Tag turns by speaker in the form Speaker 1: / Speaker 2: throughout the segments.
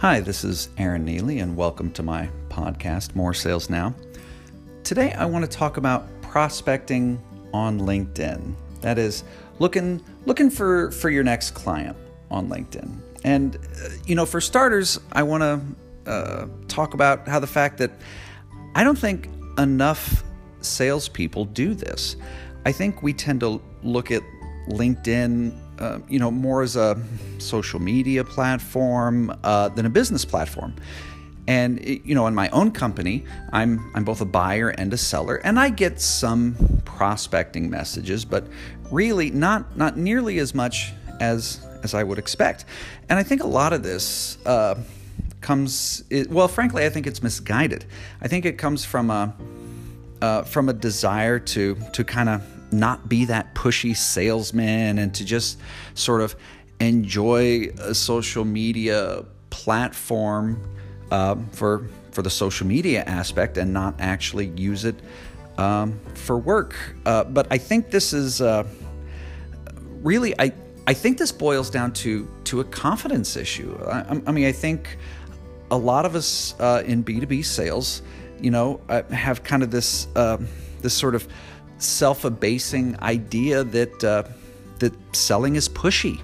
Speaker 1: Hi, this is Aaron Neely, and welcome to my podcast, More Sales Now. Today, I want to talk about prospecting on LinkedIn. That is, looking looking for for your next client on LinkedIn. And uh, you know, for starters, I want to uh, talk about how the fact that I don't think enough salespeople do this. I think we tend to look at LinkedIn, uh, you know, more as a social media platform uh, than a business platform. And you know, in my own company, I'm I'm both a buyer and a seller, and I get some prospecting messages, but really not not nearly as much as as I would expect. And I think a lot of this uh, comes, well, frankly, I think it's misguided. I think it comes from a uh, from a desire to to kind of not be that pushy salesman and to just sort of enjoy a social media platform uh, for for the social media aspect and not actually use it um, for work. Uh, but I think this is uh, really I I think this boils down to to a confidence issue. I, I mean I think a lot of us uh, in B two B sales, you know, uh, have kind of this uh, this sort of self-abasing idea that uh, that selling is pushy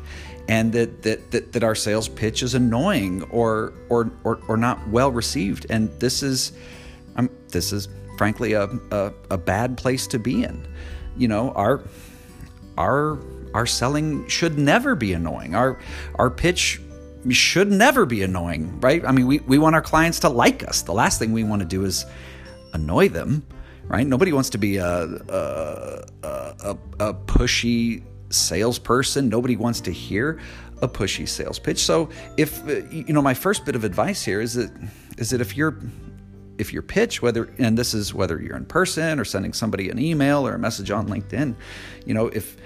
Speaker 1: and that, that, that, that our sales pitch is annoying or, or, or, or not well received. And this is, um, this is frankly a, a, a bad place to be in. You know, our, our, our selling should never be annoying. Our, our pitch should never be annoying, right? I mean, we, we want our clients to like us. The last thing we want to do is annoy them right? Nobody wants to be a a, a, a pushy salesperson. Nobody wants to hear a pushy sales pitch. So if you know, my first bit of advice here is that is that if you're if your pitch, whether and this is whether you're in person or sending somebody an email or a message on LinkedIn, you know, if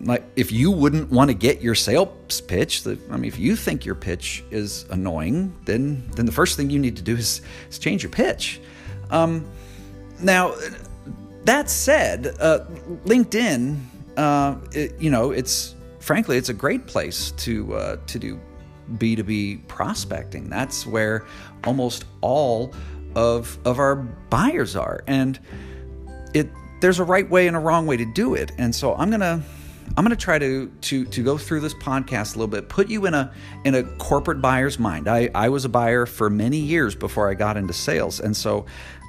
Speaker 1: like if you wouldn't want to get your sales pitch, the, I mean, if you think your pitch is annoying, then then the first thing you need to do is, is change your pitch. Um, now, that said, uh, LinkedIn, uh, it, you know, it's frankly, it's a great place to uh, to do B two B prospecting. That's where almost all of of our buyers are, and it there's a right way and a wrong way to do it. And so I'm gonna I'm going to try to to to go through this podcast a little bit, put you in a in a corporate buyer's mind. I I was a buyer for many years before I got into sales, and so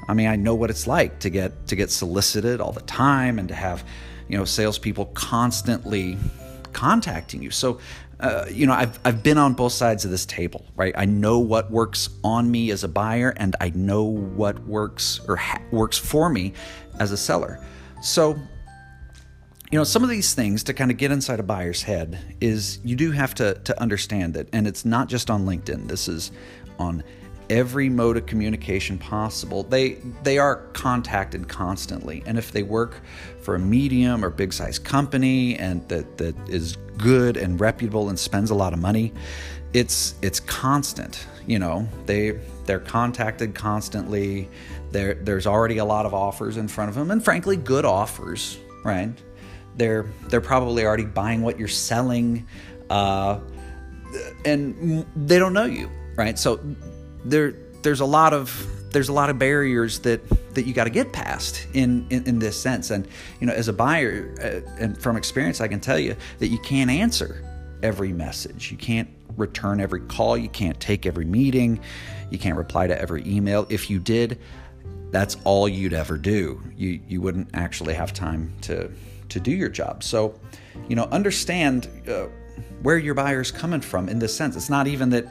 Speaker 1: I mean I know what it's like to get to get solicited all the time and to have you know salespeople constantly contacting you. So. Uh, you know, I've, I've been on both sides of this table, right? I know what works on me as a buyer, and I know what works or ha- works for me as a seller. So, you know some of these things to kind of get inside a buyer's head is you do have to to understand that and it's not just on linkedin this is on every mode of communication possible they they are contacted constantly. And if they work for a medium or big size company and that that is good and reputable and spends a lot of money it's it's constant you know. They they're contacted constantly. There there's already a lot of offers in front of them and frankly good offers right? They're they're probably already buying what you're selling, uh, and they don't know you, right? So there there's a lot of there's a lot of barriers that that you got to get past in, in, in this sense. And you know as a buyer uh, and from experience i can tell you that you can't answer every message. You can't return every call. You can't take every meeting. You can't reply to every email. If you did that's all you'd ever do. You you wouldn't actually have time to to do your job. So, you know, understand uh, where your buyer's coming from in this sense. It's not even that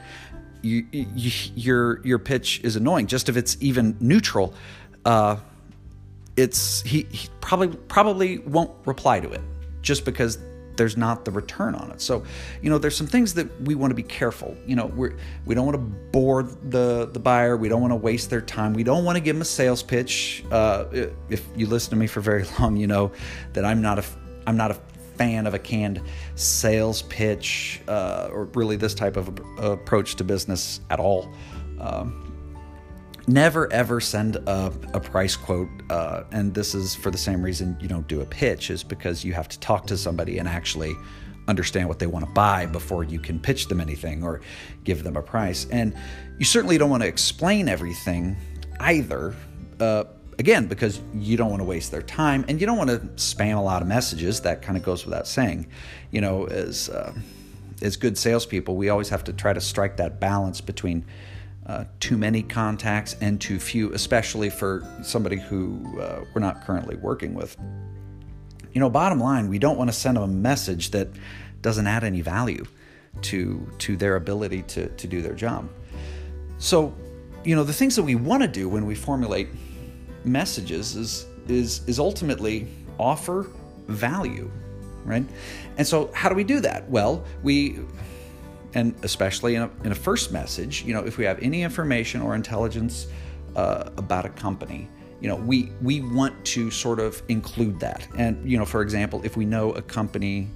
Speaker 1: you, you, your your pitch is annoying. Just if it's even neutral, uh, it's he, he probably probably won't reply to it just because there's not the return on it. So, you know, there's some things that we want to be careful. You know, we're we don't want to bore the the buyer. We don't want to waste their time. We don't want to give them a sales pitch. Uh, if you listen to me for very long, you know that I'm not a I'm not a fan of a canned sales pitch uh, or really this type of approach to business at all. Um, never ever send a, a price quote uh, and this is for the same reason you don't do a pitch is because you have to talk to somebody and actually understand what they want to buy before you can pitch them anything or give them a price. And you certainly don't want to explain everything either. Uh, again, because you don't want to waste their time and you don't want to spam a lot of messages. That kind of goes without saying. You know, as uh, as good salespeople, we always have to try to strike that balance between uh, too many contacts and too few, especially for somebody who uh, we're not currently working with. You know, bottom line, we don't want to send them a message that doesn't add any value to to their ability to to do their job. So, you know, the things that we want to do when we formulate messages is is is ultimately offer value, right? And so, how do we do that? Well, we and especially in a, in a first message, you know, if we have any information or intelligence uh, about a company, you know, we we want to sort of include that. And you know, for example, if we know a company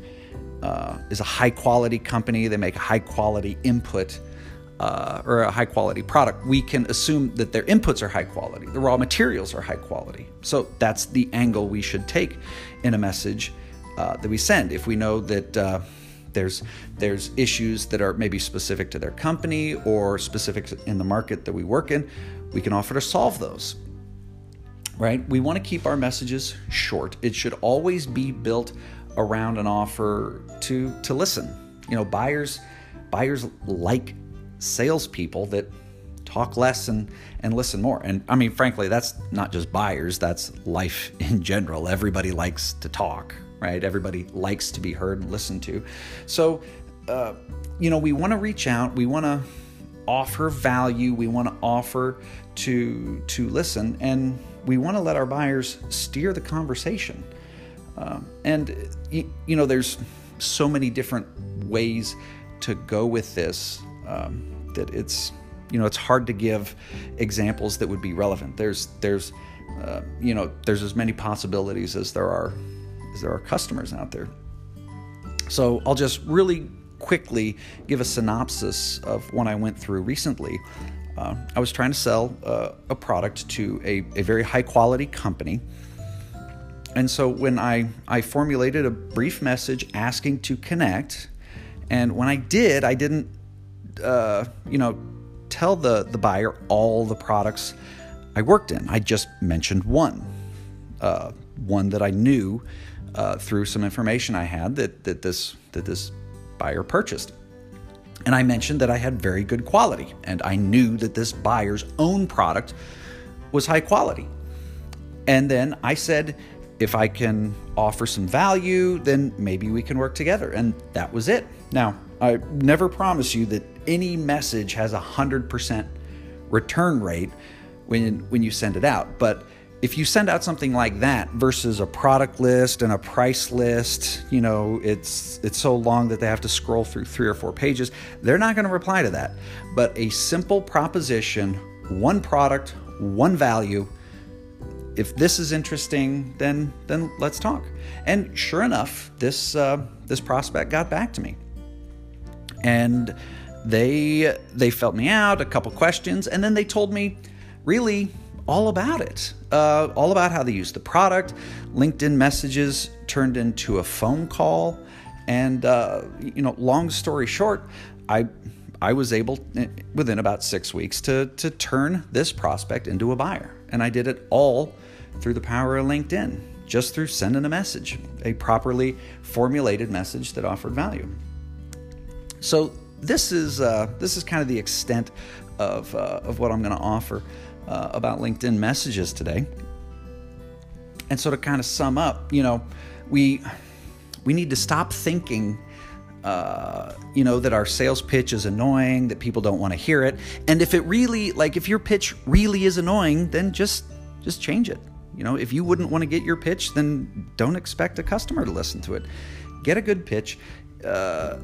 Speaker 1: uh, is a high quality company, they make high quality input uh, or a high quality product, we can assume that their inputs are high quality, the raw materials are high quality. So that's the angle we should take in a message uh, that we send. If we know that uh, there's there's issues that are maybe specific to their company or specific in the market that we work in, we can offer to solve those. Right? We want to keep our messages short. It should always be built around an offer to to listen. You know, buyers buyers like salespeople that talk less and and listen more. And I mean, frankly, that's not just buyers. That's life in general. Everybody likes to talk, right? Everybody likes to be heard and listened to. So, uh, you know, we want to reach out. We want to offer value. We want to offer to to listen, and we want to let our buyers steer the conversation. Um, and you, you, know, there's so many different ways to go with this um, that it's you know it's hard to give examples that would be relevant. There's there's uh, you know there's as many possibilities as there are as there are customers out there. So I'll just really quickly give a synopsis of one I went through recently. Uh, I was trying to sell uh, a product to a, a very high quality company and so when I, I formulated a brief message asking to connect, and when I did, I didn't, uh, you know, tell the, the buyer all the products I worked in. I just mentioned one, uh, one that I knew uh, through some information I had that, that this that this buyer purchased. And I mentioned that I had very good quality, and I knew that this buyer's own product was high quality. And then I said, if I can offer some value, then maybe we can work together. And that was it. Now, I never promise you that any message has a 100% return rate when, when you send it out. But if you send out something like that versus a product list and a price list, you know, it's it's so long that they have to scroll through three or four pages, they're not going to reply to that. But a simple proposition, one product, one value, if this is interesting, then then let's talk. And sure enough, this uh, this prospect got back to me, and they they felt me out, a couple questions, and then they told me really all about it, uh, all about how they use the product. LinkedIn messages turned into a phone call, and uh, you know, long story short, I I was able eh, within about six weeks to to turn this prospect into a buyer, and I did it all through the power of LinkedIn, just through sending a message, a properly formulated message that offered value. So this is uh, this is kind of the extent of uh, of what I'm going to offer uh, about LinkedIn messages today. And so to kind of sum up, you know, we we need to stop thinking. Uh, you know that our sales pitch is annoying that people don't want to hear it and if it really like if your pitch really is annoying then just just change it you know, if you wouldn't want to get your pitch, then don't expect a customer to listen to it. Get a good pitch uh, uh,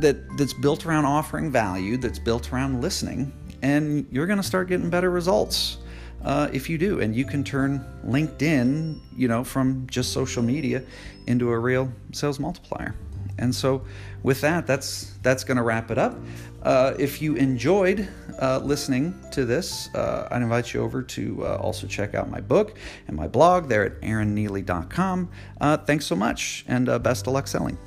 Speaker 1: that that's built around offering value, that's built around listening, and you're going to start getting better results uh, if you do. And you can turn LinkedIn, you know, from just social media into a real sales multiplier. And so, with that, that's that's going to wrap it up. Uh, if you enjoyed uh, listening to this, uh, I'd invite you over to uh, also check out my book and my blog there at aaronneely.com. Thanks so much, and best of luck selling.